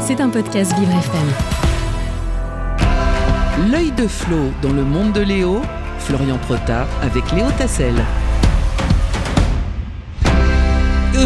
C'est un podcast Vivre FM. L'œil de Flo dans le monde de Léo, Florian Protard avec Léo Tassel.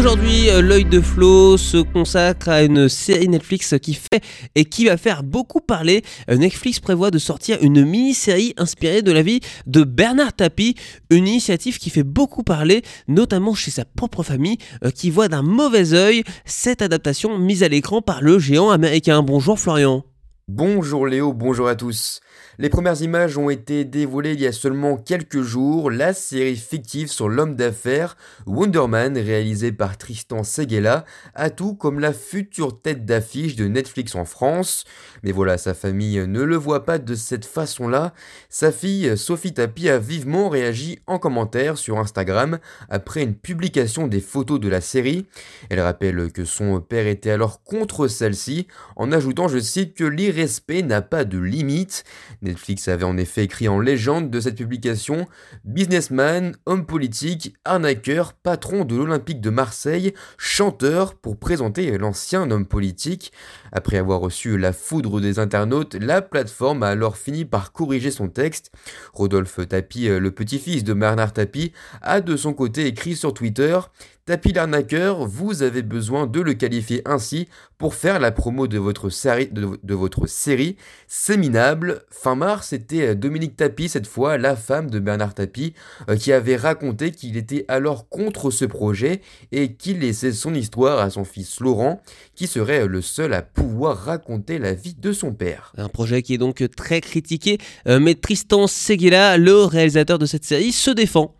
Aujourd'hui, euh, l'œil de Flo se consacre à une série Netflix qui fait et qui va faire beaucoup parler. Euh, Netflix prévoit de sortir une mini-série inspirée de la vie de Bernard Tapie, une initiative qui fait beaucoup parler, notamment chez sa propre famille, euh, qui voit d'un mauvais œil cette adaptation mise à l'écran par le géant américain. Bonjour Florian. Bonjour Léo, bonjour à tous. Les premières images ont été dévoilées il y a seulement quelques jours. La série fictive sur l'homme d'affaires Wonderman, réalisée par Tristan Seguela, a tout comme la future tête d'affiche de Netflix en France. Mais voilà, sa famille ne le voit pas de cette façon-là. Sa fille, Sophie Tapi, a vivement réagi en commentaire sur Instagram après une publication des photos de la série. Elle rappelle que son père était alors contre celle-ci, en ajoutant, je cite, que l'irrespect n'a pas de limite. Netflix avait en effet écrit en légende de cette publication Businessman, homme politique, arnaqueur, patron de l'Olympique de Marseille, chanteur pour présenter l'ancien homme politique. Après avoir reçu la foudre des internautes, la plateforme a alors fini par corriger son texte. Rodolphe Tapi, le petit-fils de Bernard Tapie, a de son côté écrit sur Twitter Tapi l'arnaqueur, vous avez besoin de le qualifier ainsi pour faire la promo de votre série. C'est minable. Fin mars, c'était Dominique Tapi, cette fois la femme de Bernard Tapie, euh, qui avait raconté qu'il était alors contre ce projet et qu'il laissait son histoire à son fils Laurent, qui serait le seul à pouvoir raconter la vie de son père. Un projet qui est donc très critiqué, euh, mais Tristan Seguela, le réalisateur de cette série, se défend.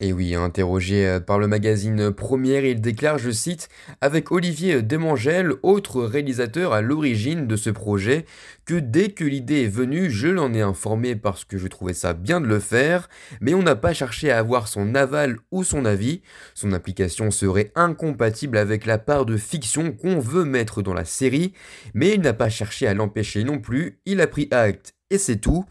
Et oui, interrogé euh, par le magazine Première, il déclare, je cite, avec Olivier Demangel, autre réalisateur à l'origine de ce projet, que dès que l'idée est venue, je l'en ai informé parce que je trouvais ça bien de le faire, mais on n'a pas cherché à avoir son aval ou son avis. Son application serait incompatible avec la part de fiction qu'on veut mettre dans la série, mais il n'a pas cherché à l'empêcher non plus, il a pris acte et c'est tout.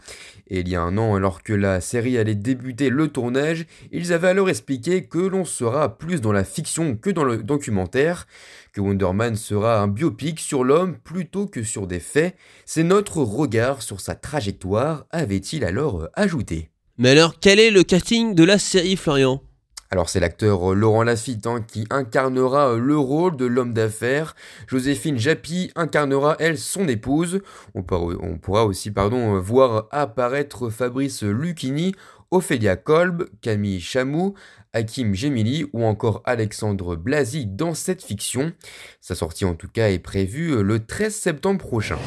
Et il y a un an, alors que la série allait débuter le tournage, ils avaient alors expliqué que l'on sera plus dans la fiction que dans le documentaire, que Wonderman sera un biopic sur l'homme plutôt que sur des faits. C'est notre regard sur sa trajectoire, avait-il alors ajouté. Mais alors, quel est le casting de la série, Florian? Alors c'est l'acteur euh, Laurent Lafitte hein, qui incarnera euh, le rôle de l'homme d'affaires. Joséphine Japy incarnera elle son épouse. On, pourra aussi pardon, euh, voir apparaître Fabrice Lucchini, Ophélia Kolb, Camille Chamou, Hakim Gemili ou encore Alexandre Blasi dans cette fiction. Sa sortie en tout cas est prévue le 13 septembre prochain.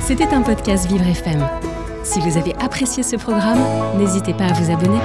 C'était un podcast Vivre FM. Si vous avez apprécié ce programme, n'hésitez pas à vous abonner.